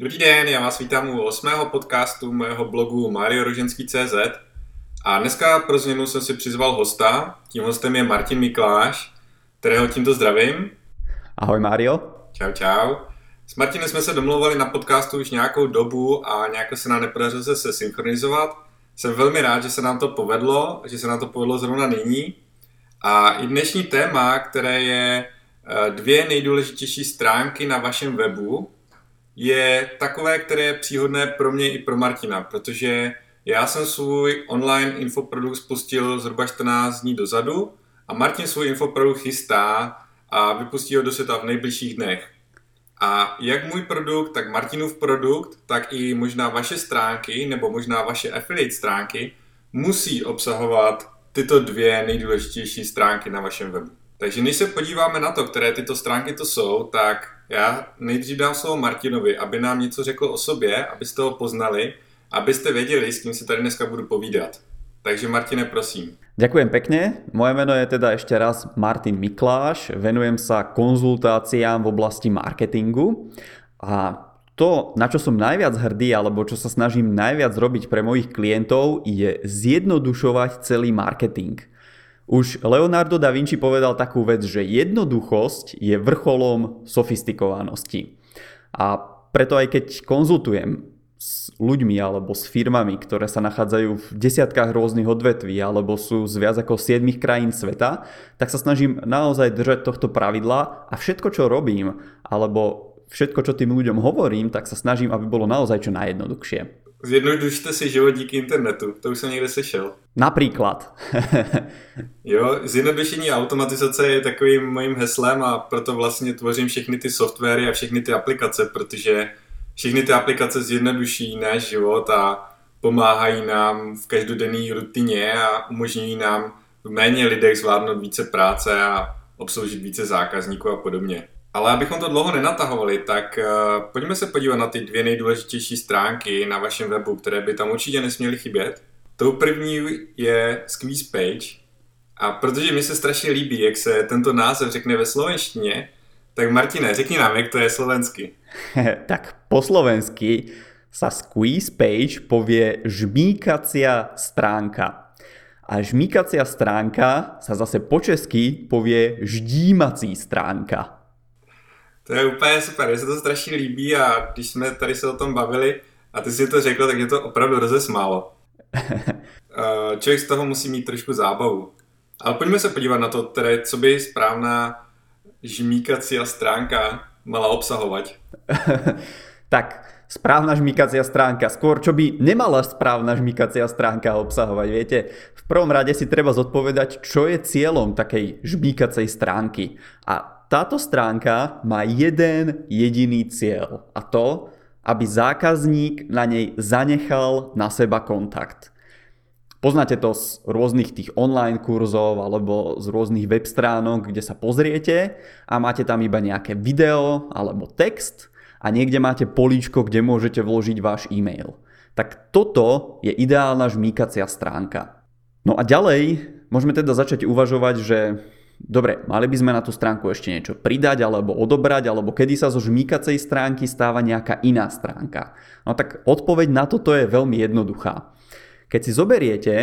Dobrý den, já vás vítám u osmého podcastu mého blogu marioroženský.cz a dneska pro změnu jsem si přizval hosta. Tím hostem je Martin Mikláš, kterého tímto zdravím. Ahoj Mario. Čau, čau. S Martinem jsme se domluvali na podcastu už nějakou dobu a nějak se nám nepodařilo se, se synchronizovat. Jsem velmi rád, že se nám to povedlo, že se nám to povedlo zrovna nyní. A i dnešní téma, které je eh, dvě nejdůležitější stránky na vašem webu, je takové, které je příhodné pro mě i pro Martina, protože já jsem svůj online infoprodukt spustil zhruba 14 dní dozadu a Martin svůj infoprodukt chystá a vypustí ho do světa v nejbližších dnech. A jak můj produkt, tak Martinův produkt, tak i možná vaše stránky nebo možná vaše affiliate stránky musí obsahovat tyto dvě nejdůležitější stránky na vašem webu. Takže než se podíváme na to, které tyto stránky to jsou, tak já nejdřív dám slovo Martinovi, aby nám něco řekl o sobě, abyste ho poznali, abyste věděli, s kým si tady dneska budu povídat. Takže Martine, prosím. Ďakujem pekne. Moje meno je teda ešte raz Martin Mikláš. Venujem sa konzultáciám v oblasti marketingu a to, na čo som najviac hrdý, alebo čo sa snažím najviac robiť pre mojich klientov, je zjednodušovať celý marketing. Už Leonardo da Vinci povedal takú vec, že jednoduchosť je vrcholom sofistikovanosti. A preto aj keď konzultujem s ľuďmi alebo s firmami, ktoré sa nachádzajú v desiatkách rôznych odvetví alebo sú z viac ako 7 krajín sveta, tak sa snažím naozaj držať tohto pravidla a všetko, čo robím, alebo všetko, čo tým ľuďom hovorím, tak sa snažím, aby bolo naozaj čo najjednoduchšie. Zjednodušte si život díky internetu, to už jsem někde slyšel. Například. jo, zjednodušení a automatizace je takovým mojím heslem a proto vlastně tvořím všechny ty softwary a všechny ty aplikace, protože všechny ty aplikace zjednoduší náš život a pomáhají nám v každodenní rutině a umožňují nám v méně lidech zvládnout více práce a obsloužit více zákazníků a podobně. Ale abychom to dlouho nenatahovali, tak uh, pojďme se podívat na ty dvě nejdůležitější stránky na vašem webu, které by tam určitě nesměly chybět. Tou první je squeeze page. A protože mi se strašně líbí, jak se tento název řekne ve slovenštině, tak Martine, řekni nám, jak to je slovensky. tak po slovensky sa squeeze page povie žmíkacia stránka. A žmíkacia stránka sa zase po česky povie ždímací stránka. To je úplně super, mně se to strašně líbí a když jsme tady se o tom bavili a ty si to řekl, tak mě to opravdu rozesmálo. Eh, člověk z toho musí mít trošku zábavu. Ale pojďme se podívat na to, tedy, co by správná žmíkací stránka mala obsahovat. tak, správna žmýkacia stránka. Skôr, čo by nemala správna žmýkacia stránka obsahovať. Viete, v prvom rade si treba zodpovedať, čo je cieľom takej žmýkacej stránky. A táto stránka má jeden jediný cieľ. A to, aby zákazník na nej zanechal na seba kontakt. Poznáte to z rôznych tých online kurzov alebo z rôznych web stránok, kde sa pozriete a máte tam iba nejaké video alebo text a niekde máte políčko, kde môžete vložiť váš e-mail. Tak toto je ideálna žmýkacia stránka. No a ďalej môžeme teda začať uvažovať, že dobre, mali by sme na tú stránku ešte niečo pridať alebo odobrať, alebo kedy sa zo žmýkacej stránky stáva nejaká iná stránka. No tak odpoveď na toto je veľmi jednoduchá. Keď si zoberiete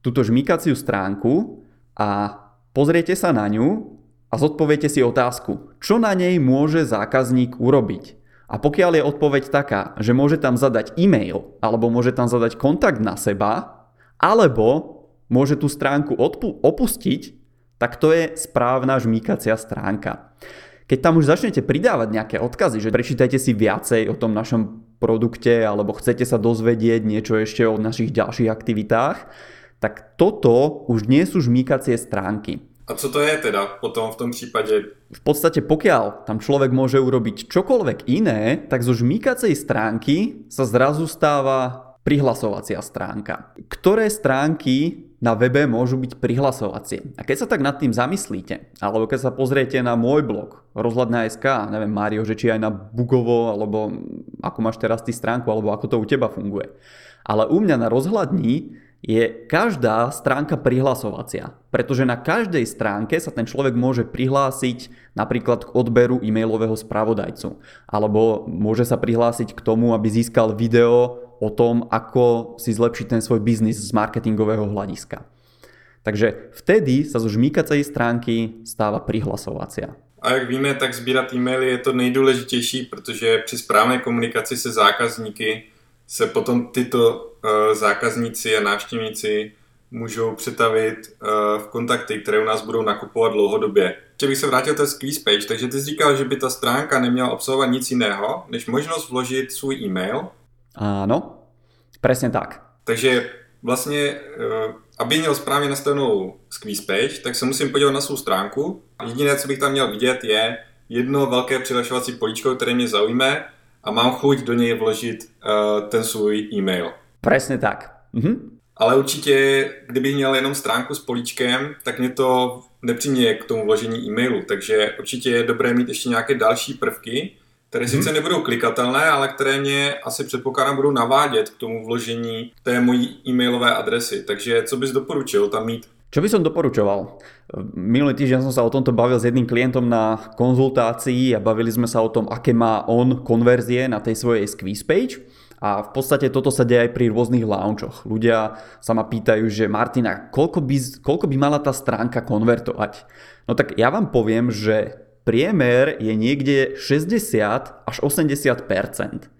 túto žmýkaciu stránku a pozriete sa na ňu a zodpoviete si otázku, čo na nej môže zákazník urobiť. A pokiaľ je odpoveď taká, že môže tam zadať e-mail, alebo môže tam zadať kontakt na seba, alebo môže tú stránku opustiť, tak to je správna žmýkacia stránka. Keď tam už začnete pridávať nejaké odkazy, že prečítajte si viacej o tom našom produkte, alebo chcete sa dozvedieť niečo ešte o našich ďalších aktivitách, tak toto už nie sú žmýkacie stránky. A co to je teda potom v tom případě? V podstate pokiaľ tam človek môže urobiť čokoľvek iné, tak zo žmýkacej stránky sa zrazu stáva prihlasovacia stránka. Ktoré stránky na webe môžu byť prihlasovacie? A keď sa tak nad tým zamyslíte, alebo keď sa pozriete na môj blog, rozhľadná.sk, neviem Mário, že či aj na Bugovo, alebo ako máš teraz ty stránku, alebo ako to u teba funguje. Ale u mňa na rozhľadní je každá stránka prihlasovacia. Pretože na každej stránke sa ten človek môže prihlásiť napríklad k odberu e-mailového spravodajcu. Alebo môže sa prihlásiť k tomu, aby získal video o tom, ako si zlepšiť ten svoj biznis z marketingového hľadiska. Takže vtedy sa zo žmýkacej stránky stáva prihlasovacia. A jak víme, tak sbírat e-maily je to nejdůležitější, protože při správné komunikaci se zákazníky se potom tyto uh, zákazníci a návštěvníci můžou přetavit uh, v kontakty, které u nás budou nakupovat dlouhodobě. Ještě bych se vrátil té squeeze page, takže ty jsi říkal, že by ta stránka neměla obsahovat nic jiného, než možnost vložit svůj e-mail. Ano, přesně tak. Takže vlastně, uh, aby měl správně nastavenou squeeze page, tak se musím podívat na svou stránku. Jediné, co bych tam měl vidět, je jedno velké přihlašovací políčko, které mě zaujme a mám chuť do něj vložit uh, ten svůj e-mail. Přesně tak. Mhm. Ale určitě, kdybych měl jenom stránku s políčkem, tak mě to nepřiměje k tomu vložení e-mailu. Takže určitě je dobré mít ještě nějaké další prvky, které sice hmm. nebudou klikatelné, ale které mě asi předpokládám budou navádět k tomu vložení té mojí e-mailové adresy. Takže co bys doporučil tam mít? Čo by som doporučoval? Minulý týždeň som sa o tomto bavil s jedným klientom na konzultácii a bavili sme sa o tom, aké má on konverzie na tej svojej squeeze page. A v podstate toto sa deje aj pri rôznych launchoch. Ľudia sa ma pýtajú, že Martina, koľko by, koľko by mala tá stránka konvertovať? No tak ja vám poviem, že priemer je niekde 60 až 80%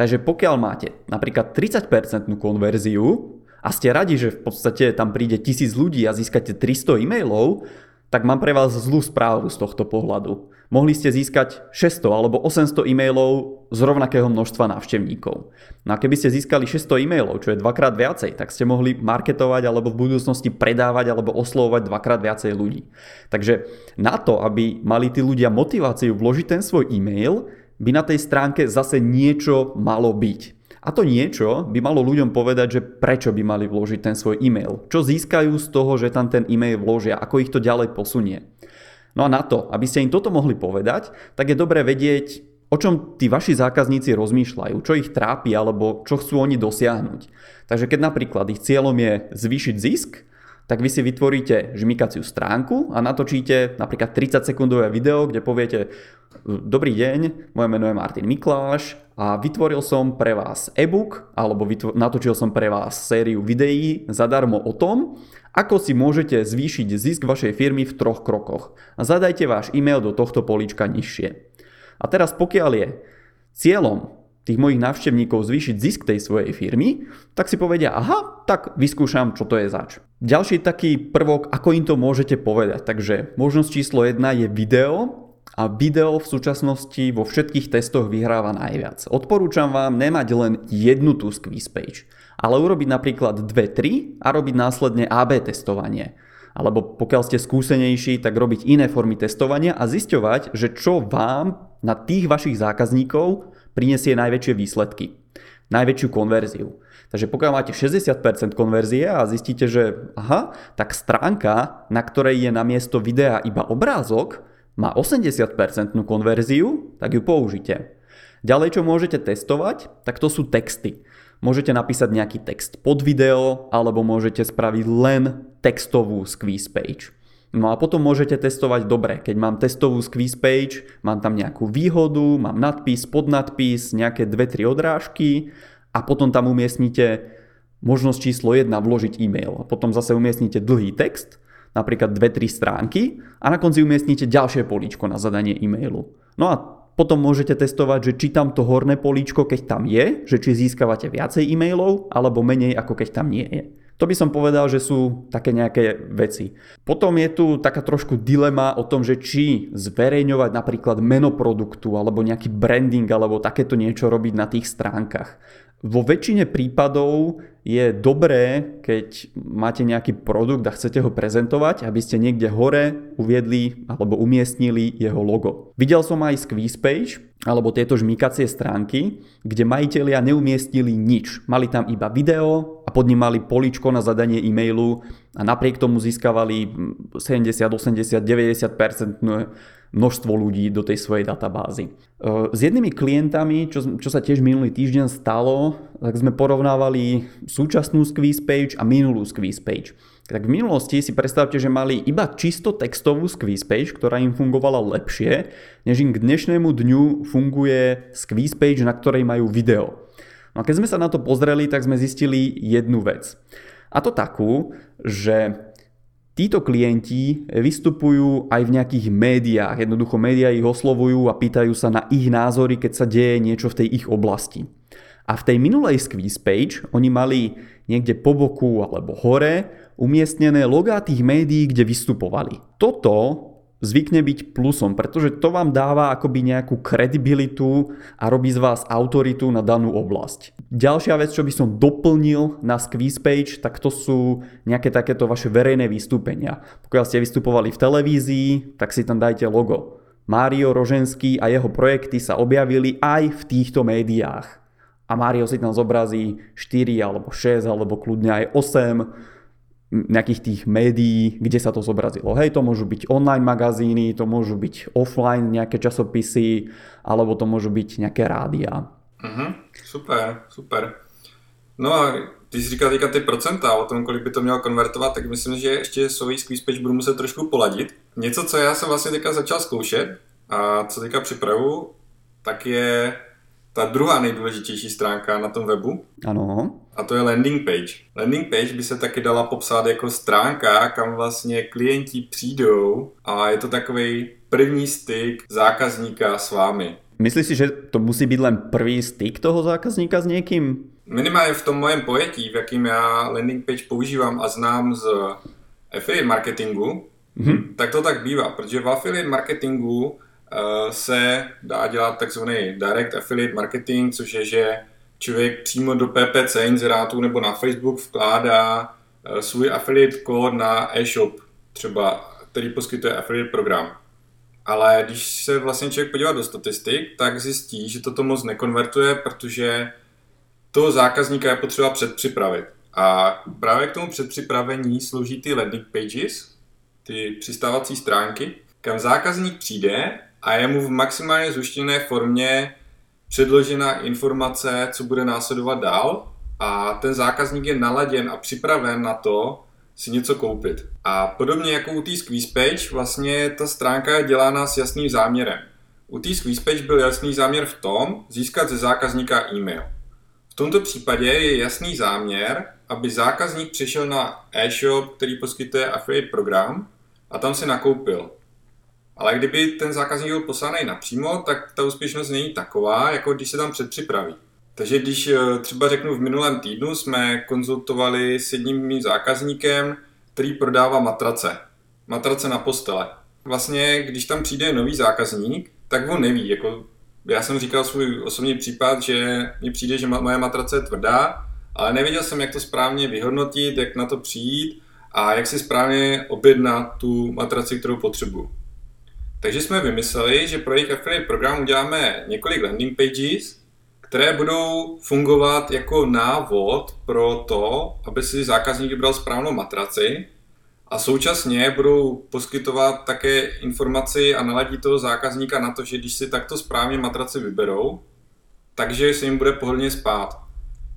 Takže pokiaľ máte napríklad 30% konverziu, a ste radi, že v podstate tam príde tisíc ľudí a získate 300 e-mailov, tak mám pre vás zlú správu z tohto pohľadu. Mohli ste získať 600 alebo 800 e-mailov z rovnakého množstva návštevníkov. No a keby ste získali 600 e-mailov, čo je dvakrát viacej, tak ste mohli marketovať alebo v budúcnosti predávať alebo oslovovať dvakrát viacej ľudí. Takže na to, aby mali tí ľudia motiváciu vložiť ten svoj e-mail, by na tej stránke zase niečo malo byť. A to niečo by malo ľuďom povedať, že prečo by mali vložiť ten svoj e-mail. Čo získajú z toho, že tam ten e-mail vložia, ako ich to ďalej posunie. No a na to, aby ste im toto mohli povedať, tak je dobré vedieť, o čom tí vaši zákazníci rozmýšľajú, čo ich trápi alebo čo chcú oni dosiahnuť. Takže keď napríklad ich cieľom je zvýšiť zisk, tak vy si vytvoríte žmykaciu stránku a natočíte napríklad 30 sekundové video, kde poviete Dobrý deň, moje meno je Martin Mikláš a vytvoril som pre vás e-book alebo natočil som pre vás sériu videí zadarmo o tom, ako si môžete zvýšiť zisk vašej firmy v troch krokoch. Zadajte váš e-mail do tohto políčka nižšie. A teraz pokiaľ je cieľom tých mojich návštevníkov zvýšiť zisk tej svojej firmy, tak si povedia, aha, tak vyskúšam, čo to je zač. Ďalší taký prvok, ako im to môžete povedať. Takže možnosť číslo 1 je video a video v súčasnosti vo všetkých testoch vyhráva najviac. Odporúčam vám nemať len jednu tú squeeze page, ale urobiť napríklad 2-3 a robiť následne AB testovanie. Alebo pokiaľ ste skúsenejší, tak robiť iné formy testovania a zisťovať, že čo vám na tých vašich zákazníkov prinesie najväčšie výsledky, najväčšiu konverziu. Takže pokiaľ máte 60% konverzie a zistíte, že aha, tak stránka, na ktorej je na miesto videa iba obrázok, má 80% konverziu, tak ju použite. Ďalej, čo môžete testovať, tak to sú texty. Môžete napísať nejaký text pod video, alebo môžete spraviť len textovú squeeze page. No a potom môžete testovať dobre, keď mám testovú squeeze page, mám tam nejakú výhodu, mám nadpis, podnadpis, nejaké 2-3 odrážky a potom tam umiestnite možnosť číslo 1 vložiť e-mail. Potom zase umiestnite dlhý text, napríklad 2-3 stránky a na konci umiestnite ďalšie políčko na zadanie e-mailu. No a potom môžete testovať, že či tam to horné políčko, keď tam je, že či získavate viacej e-mailov alebo menej ako keď tam nie je. To by som povedal, že sú také nejaké veci. Potom je tu taká trošku dilema o tom, že či zverejňovať napríklad meno produktu alebo nejaký branding alebo takéto niečo robiť na tých stránkach. Vo väčšine prípadov je dobré, keď máte nejaký produkt a chcete ho prezentovať, aby ste niekde hore uviedli alebo umiestnili jeho logo. Videl som aj squeeze page, alebo tieto žmýkacie stránky, kde majiteľia neumiestnili nič. Mali tam iba video a pod ním mali poličko na zadanie e-mailu a napriek tomu získavali 70, 80, 90% množstvo ľudí do tej svojej databázy. S jednými klientami, čo, čo sa tiež minulý týždeň stalo, tak sme porovnávali súčasnú squeeze page a minulú squeeze page. Tak v minulosti si predstavte, že mali iba čisto textovú squeeze page, ktorá im fungovala lepšie, než im k dnešnému dňu funguje squeeze page, na ktorej majú video. No a keď sme sa na to pozreli, tak sme zistili jednu vec. A to takú, že Títo klienti vystupujú aj v nejakých médiách. Jednoducho médiá ich oslovujú a pýtajú sa na ich názory, keď sa deje niečo v tej ich oblasti. A v tej minulej squeeze page oni mali niekde po boku alebo hore umiestnené logá tých médií, kde vystupovali. Toto zvykne byť plusom, pretože to vám dáva akoby nejakú kredibilitu a robí z vás autoritu na danú oblasť. Ďalšia vec, čo by som doplnil na squeeze page, tak to sú nejaké takéto vaše verejné vystúpenia. Pokiaľ ste vystupovali v televízii, tak si tam dajte logo. Mário Roženský a jeho projekty sa objavili aj v týchto médiách. A Mário si tam zobrazí 4 alebo 6 alebo kľudne aj 8 nejakých tých médií, kde sa to zobrazilo. Hej, to môžu byť online magazíny, to môžu byť offline nejaké časopisy, alebo to môžu byť nejaké rádia. Uh-huh. Super, super. No a když jsi říkal teďka ty procenta o tom, kolik by to mělo konvertovat, tak myslím, že ještě svůj squeeze budu muset trošku poladit. Něco, co já jsem vlastně teďka začal zkoušet a co teďka připravu, tak je ta druhá nejdůležitější stránka na tom webu. Ano. A to je landing page. Landing page by se taky dala popsat jako stránka, kam vlastně klienti přijdou a je to takový první styk zákazníka s vámi. Myslíš si, že to musí být len první styk toho zákazníka s někým? Minimálně v tom mojem pojetí, v jakým já landing page používám a znám z affiliate marketingu, mm-hmm. tak to tak bývá, protože v affiliate marketingu Eh, se dá dělat takzvaný direct affiliate marketing, což je, že člověk přímo do PPC inzerátu nebo na Facebook vkládá eh, svůj affiliate kód na e-shop, třeba, který poskytuje affiliate program. Ale když se vlastně člověk podívá do statistik, tak zjistí, že toto moc nekonvertuje, protože toho zákazníka je potřeba předpřipravit. A právě k tomu předpřipravení slouží ty landing pages, ty přistávací stránky, kam zákazník přijde a je mu v maximálně zuštěné formě předložena informace, co bude následovat dál a ten zákazník je naladěn a připraven na to si něco koupit. A podobně jako u té squeeze page, vlastně ta stránka je dělána s jasným záměrem. U té squeeze page byl jasný záměr v tom získat ze zákazníka e-mail. V tomto případě je jasný záměr, aby zákazník přešel na e-shop, který poskytuje affiliate program a tam si nakoupil. Ale kdyby ten zákazník byl poslaný napřímo, tak ta úspěšnost není taková, jako když se tam předpřipraví. Takže když eh, třeba řeknu v minulém týdnu jsme konzultovali s jedním mým zákazníkem, který prodává matrace. Matrace na postele. Vlastně, když tam přijde nový zákazník, tak on neví. Jako, já jsem říkal svůj osobní případ, že mi přijde, že moje matrace je tvrdá, ale nevěděl jsem, jak to správně vyhodnotit, jak na to přijít a jak si správně objednat tu matraci, kterou potřebuji. Takže jsme vymysleli, že pro jejich affiliate program uděláme několik landing pages, které budou fungovat jako návod pro to, aby si zákazník vybral správnou matraci a současně budou poskytovat také informaci a naladí toho zákazníka na to, že když si takto správně matraci vyberou, takže se jim bude pohodlně spát.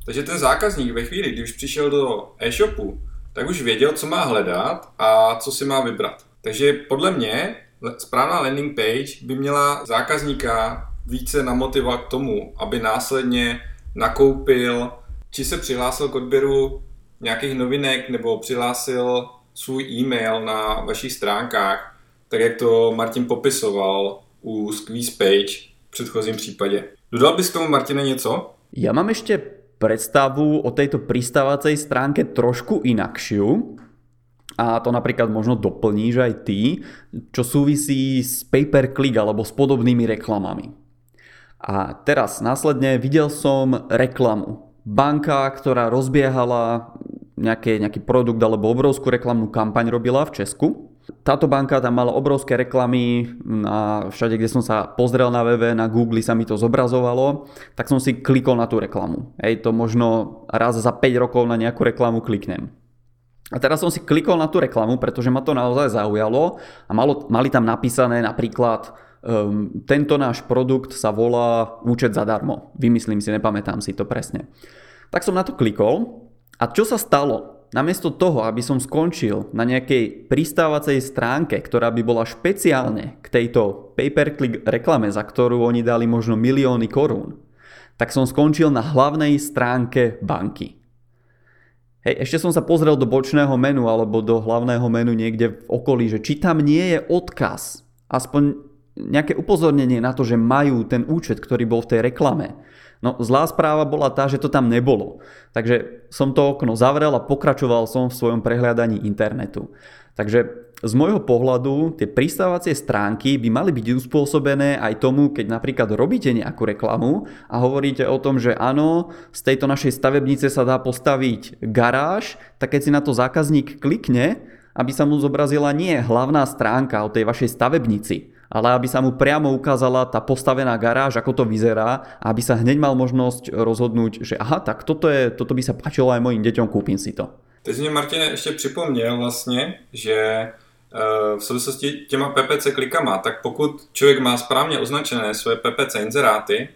Takže ten zákazník ve chvíli, když přišel do e-shopu, tak už věděl, co má hledat a co si má vybrat. Takže podle mě správná landing page by měla zákazníka více namotivovat k tomu, aby následně nakoupil, či se přihlásil k odběru nějakých novinek nebo přihlásil svůj e-mail na vašich stránkách, tak jak to Martin popisoval u Squeeze Page v předchozím případě. Dodal bys k tomu, Martine, něco? Ja mám ešte predstavu o tejto pristávacej stránke trošku inakšiu a to napríklad možno doplníš aj ty, čo súvisí s pay-per-click alebo s podobnými reklamami. A teraz následne videl som reklamu. Banka, ktorá rozbiehala nejaké, nejaký produkt alebo obrovskú reklamnú kampaň robila v Česku. Táto banka tam mala obrovské reklamy a všade, kde som sa pozrel na webe, na Google sa mi to zobrazovalo, tak som si klikol na tú reklamu. Hej, to možno raz za 5 rokov na nejakú reklamu kliknem. A teraz som si klikol na tú reklamu, pretože ma to naozaj zaujalo a malo, mali tam napísané napríklad um, tento náš produkt sa volá účet zadarmo. Vymyslím si, nepamätám si to presne. Tak som na to klikol a čo sa stalo? Namiesto toho, aby som skončil na nejakej pristávacej stránke, ktorá by bola špeciálne k tejto pay-per-click reklame, za ktorú oni dali možno milióny korún, tak som skončil na hlavnej stránke banky. Hej, ešte som sa pozrel do bočného menu alebo do hlavného menu niekde v okolí, že či tam nie je odkaz, aspoň nejaké upozornenie na to, že majú ten účet, ktorý bol v tej reklame. No zlá správa bola tá, že to tam nebolo. Takže som to okno zavrel a pokračoval som v svojom prehľadaní internetu. Takže z môjho pohľadu tie pristávacie stránky by mali byť uspôsobené aj tomu, keď napríklad robíte nejakú reklamu a hovoríte o tom, že áno, z tejto našej stavebnice sa dá postaviť garáž, tak keď si na to zákazník klikne, aby sa mu zobrazila nie hlavná stránka o tej vašej stavebnici, ale aby sa mu priamo ukázala tá postavená garáž, ako to vyzerá aby sa hneď mal možnosť rozhodnúť, že aha, tak toto, je, toto by sa páčilo aj mojim deťom, kúpim si to. Teď mě Martine ještě připomněl vlastně, že v souvislosti těma PPC klikama, tak pokud člověk má správně označené své PPC inzeráty,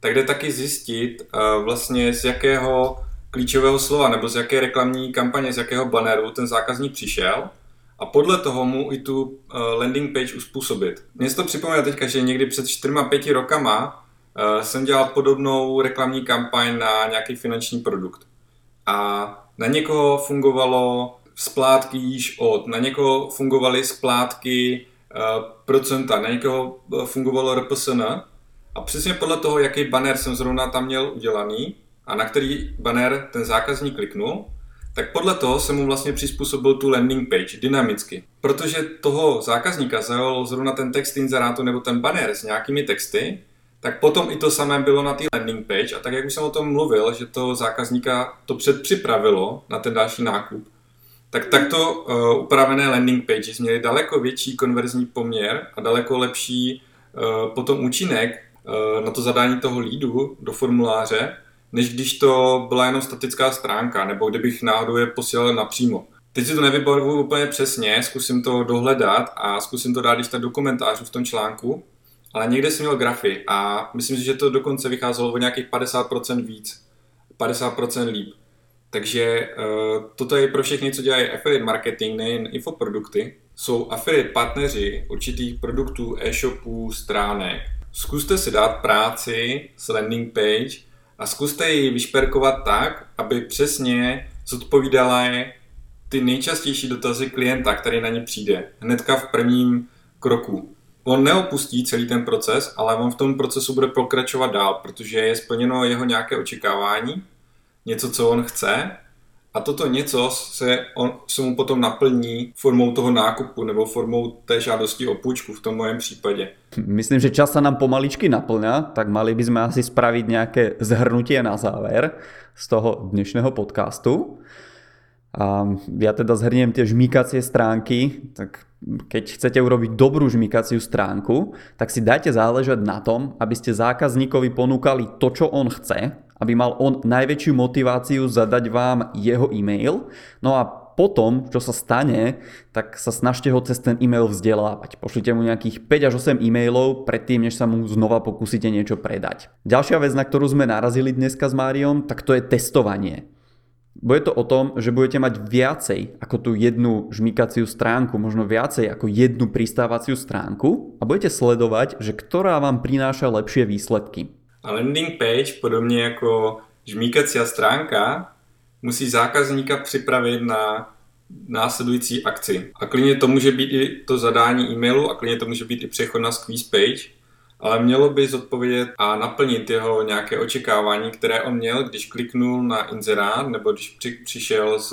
tak jde taky zjistit eh, vlastně z jakého klíčového slova nebo z jaké reklamní kampaně, z jakého banneru ten zákazník přišel a podle toho mu i tu eh, landing page uspůsobit. Mně to připomíná teďka, že někdy před 4-5 rokama eh, jsem dělal podobnou reklamní kampaň na nějaký finanční produkt. A na někoho fungovalo splátky již od, na někoho fungovaly splátky uh, procenta, na někoho fungovalo RPSN a přesně podle toho, jaký banner jsem zrovna tam měl udělaný a na který banner ten zákazník kliknul, tak podle toho jsem mu vlastně přizpůsobil tu landing page dynamicky. Protože toho zákazníka zaujal zrovna ten text inzerátu nebo ten banner s nějakými texty, tak potom i to samé bylo na té landing page a tak jak už jsem o tom mluvil, že to zákazníka to předpřipravilo na ten další nákup, tak takto uh, upravené landing pages měly daleko větší konverzní poměr a daleko lepší uh, potom účinek uh, na to zadání toho lídu do formuláře, než když to byla jenom statická stránka, nebo kdybych náhodou je posílal napřímo. Teď si to nevybavuju úplně přesně, zkusím to dohledat a zkusím to dát když tak do komentářů v tom článku, ale někde jsem měl grafy a myslím si, že to dokonce vycházelo o nějakých 50% víc, 50% líp. Takže uh, toto je pro všechny, co dělají affiliate marketing, nejen infoprodukty. Jsou affiliate partneři určitých produktů, e-shopů, stránek. Zkuste si dát práci s landing page a zkuste ji vyšperkovat tak, aby přesně zodpovídala ty nejčastější dotazy klienta, který na ně přijde. Hnedka v prvním kroku. On neopustí celý ten proces, ale on v tom procesu bude pokračovat dál, protože je splněno jeho nějaké očekávání, něco, co on chce a toto něco se, on, se mu potom naplní formou toho nákupu nebo formou té žádosti o půjčku v tom mojem případě. Myslím, že čas sa nám pomaličky naplňa, tak mali by sme asi spraviť nejaké zhrnutie na záver z toho dnešného podcastu. A ja teda zhrniem tie žmýkacie stránky, tak keď chcete urobiť dobrú žmýkaciu stránku, tak si dajte záležať na tom, aby ste zákazníkovi ponúkali to, čo on chce, aby mal on najväčšiu motiváciu zadať vám jeho e-mail. No a potom, čo sa stane, tak sa snažte ho cez ten e-mail vzdelávať. Pošlite mu nejakých 5 až 8 e-mailov predtým, než sa mu znova pokúsite niečo predať. Ďalšia vec, na ktorú sme narazili dneska s Máriom, tak to je testovanie. Bude to o tom, že budete mať viacej ako tú jednu žmýkaciu stránku, možno viacej ako jednu pristávaciu stránku a budete sledovať, že ktorá vám prináša lepšie výsledky. A landing page, podobně jako žmíkací stránka, musí zákazníka připravit na následující akci. A klidně to může být i to zadání e-mailu a klidně to může být i přechod na squeeze page, ale mělo by zodpovědět a naplnit jeho nějaké očekávání, které on měl, když kliknul na inzerát nebo když při, přišel z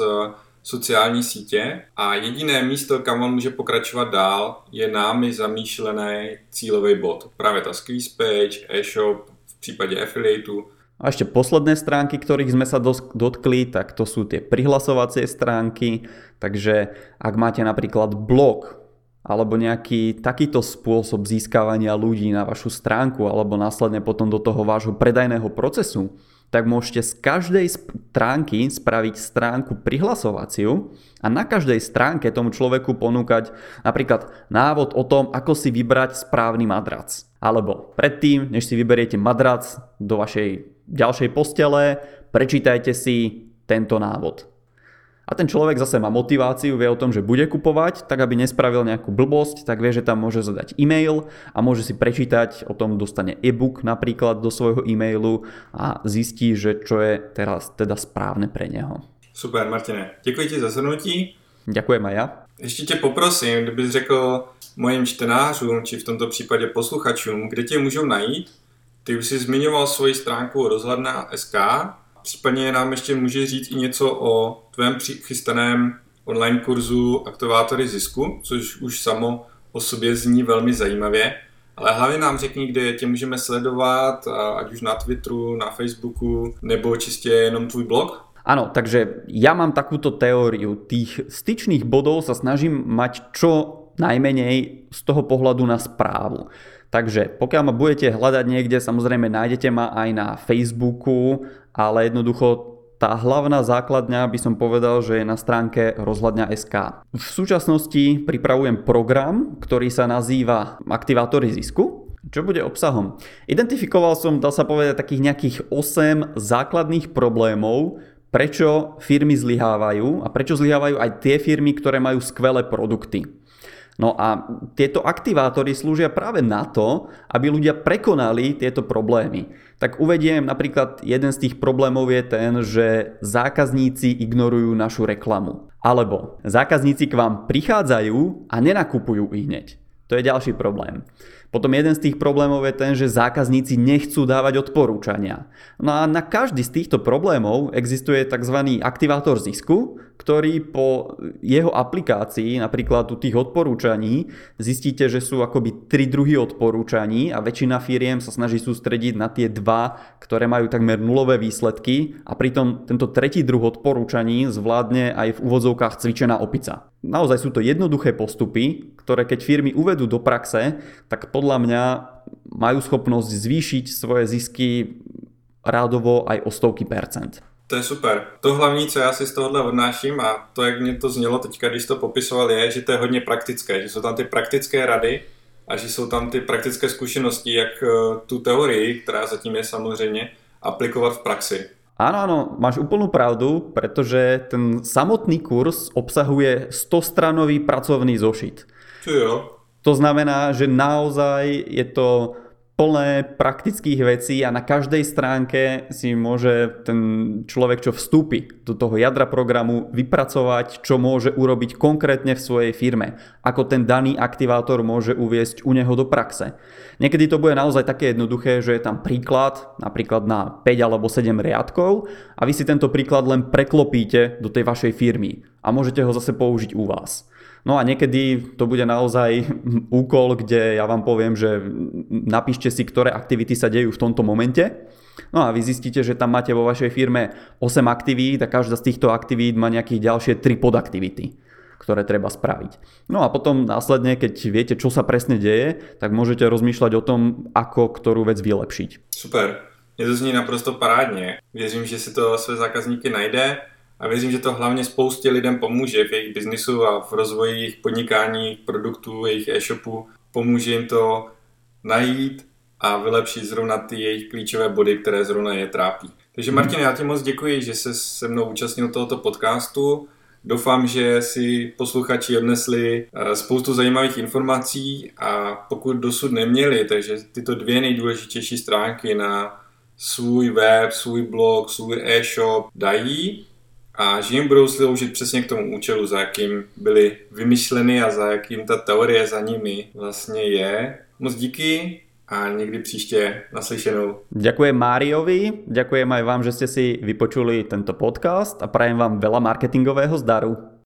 sociální sítě a jediné místo, kam on může pokračovat dál, je námi zamýšlený cílový bod. Právě ta squeeze page, e-shop, v případě affiliateu. A ešte posledné stránky, ktorých sme sa dotkli, tak to sú tie prihlasovacie stránky. Takže ak máte napríklad blog alebo nejaký takýto spôsob získavania ľudí na vašu stránku alebo následne potom do toho vášho predajného procesu, tak môžete z každej stránky spraviť stránku prihlasovaciu a na každej stránke tomu človeku ponúkať napríklad návod o tom, ako si vybrať správny madrac. Alebo predtým, než si vyberiete madrac do vašej ďalšej postele, prečítajte si tento návod. A ten človek zase má motiváciu, vie o tom, že bude kupovať, tak aby nespravil nejakú blbosť, tak vie, že tam môže zadať e-mail a môže si prečítať, o tom dostane e-book napríklad do svojho e-mailu a zistí, že čo je teraz teda správne pre neho. Super, Martine. Děkuji ti za zhrnutí. Ďakujem aj ja. Ještě tě poprosím, kdybys řekl mojim čtenářům, či v tomto případě posluchačům, kde tě můžou najít. Ty už jsi zmiňoval svoji stránku rozhledna SK, Případně nám ještě může říct i něco o tvém chystaném online kurzu Aktivátory zisku, což už samo o sobě zní velmi zajímavě. Ale hlavně nám řekni, kde tě můžeme sledovat, ať už na Twitteru, na Facebooku, nebo čistě jenom tvůj blog. Áno, takže ja mám takúto teóriu. Tých styčných bodov sa snažím mať čo najmenej z toho pohľadu na správu. Takže pokiaľ ma budete hľadať niekde, samozrejme nájdete ma aj na Facebooku, ale jednoducho tá hlavná základňa by som povedal, že je na stránke rozhľadňa SK. V súčasnosti pripravujem program, ktorý sa nazýva Aktivátory zisku. Čo bude obsahom? Identifikoval som, dal sa povedať, takých nejakých 8 základných problémov, prečo firmy zlyhávajú a prečo zlyhávajú aj tie firmy, ktoré majú skvelé produkty. No a tieto aktivátory slúžia práve na to, aby ľudia prekonali tieto problémy. Tak uvediem napríklad, jeden z tých problémov je ten, že zákazníci ignorujú našu reklamu. Alebo zákazníci k vám prichádzajú a nenakupujú ich hneď. To je ďalší problém. Potom jeden z tých problémov je ten, že zákazníci nechcú dávať odporúčania. No a na každý z týchto problémov existuje tzv. aktivátor zisku, ktorý po jeho aplikácii, napríklad u tých odporúčaní, zistíte, že sú akoby tri druhy odporúčaní a väčšina firiem sa snaží sústrediť na tie dva, ktoré majú takmer nulové výsledky a pritom tento tretí druh odporúčaní zvládne aj v úvodzovkách cvičená opica. Naozaj sú to jednoduché postupy, ktoré keď firmy uvedú do praxe, tak podľa mňa majú schopnosť zvýšiť svoje zisky rádovo aj o stovky percent. To je super. To hlavní, co já si z tohohle odnáším a to, jak mě to znělo teďka, když to popisoval, je, že to je hodně praktické, že jsou tam ty praktické rady a že jsou tam ty praktické zkušenosti, jak eh, tu teorii, která zatím je samozřejmě, aplikovat v praxi. Áno, áno, máš úplnú pravdu, pretože ten samotný kurz obsahuje 100-stranový pracovný zošit. Čo jo? To znamená, že naozaj je to plné praktických vecí a na každej stránke si môže ten človek, čo vstúpi do toho jadra programu, vypracovať, čo môže urobiť konkrétne v svojej firme. Ako ten daný aktivátor môže uviesť u neho do praxe. Niekedy to bude naozaj také jednoduché, že je tam príklad, napríklad na 5 alebo 7 riadkov a vy si tento príklad len preklopíte do tej vašej firmy a môžete ho zase použiť u vás. No a niekedy to bude naozaj úkol, kde ja vám poviem, že napíšte si, ktoré aktivity sa dejú v tomto momente. No a vy zistíte, že tam máte vo vašej firme 8 aktivít a každá z týchto aktivít má nejakých ďalšie 3 podaktivity ktoré treba spraviť. No a potom následne, keď viete, čo sa presne deje, tak môžete rozmýšľať o tom, ako ktorú vec vylepšiť. Super. Mně to zní naprosto parádně. Věřím, že si to své zákazníky najde a věřím, že to hlavně spoustě lidem pomůže v jejich biznisu a v rozvoji jejich podnikání, produktů, jejich e-shopu. Pomůže jim to najít a vylepšit zrovna ty jejich klíčové body, které zrovna je trápí. Takže Martin, já ti moc děkuji, že se se mnou účastnil tohoto podcastu. Doufám, že si posluchači odnesli eh, spoustu zajímavých informací a pokud dosud neměli, takže tyto dvě nejdůležitější stránky na svůj web, svůj blog, svůj e-shop dají, a že jim budou sloužit přesně k tomu účelu, za jakým byly vymyšleny a za jakým ta teorie za nimi vlastně je. Moc díky a někdy příště naslyšenou. Ďakujem Máriovi, ďakujem aj vám, že ste si vypočuli tento podcast a prajem vám veľa marketingového zdaru.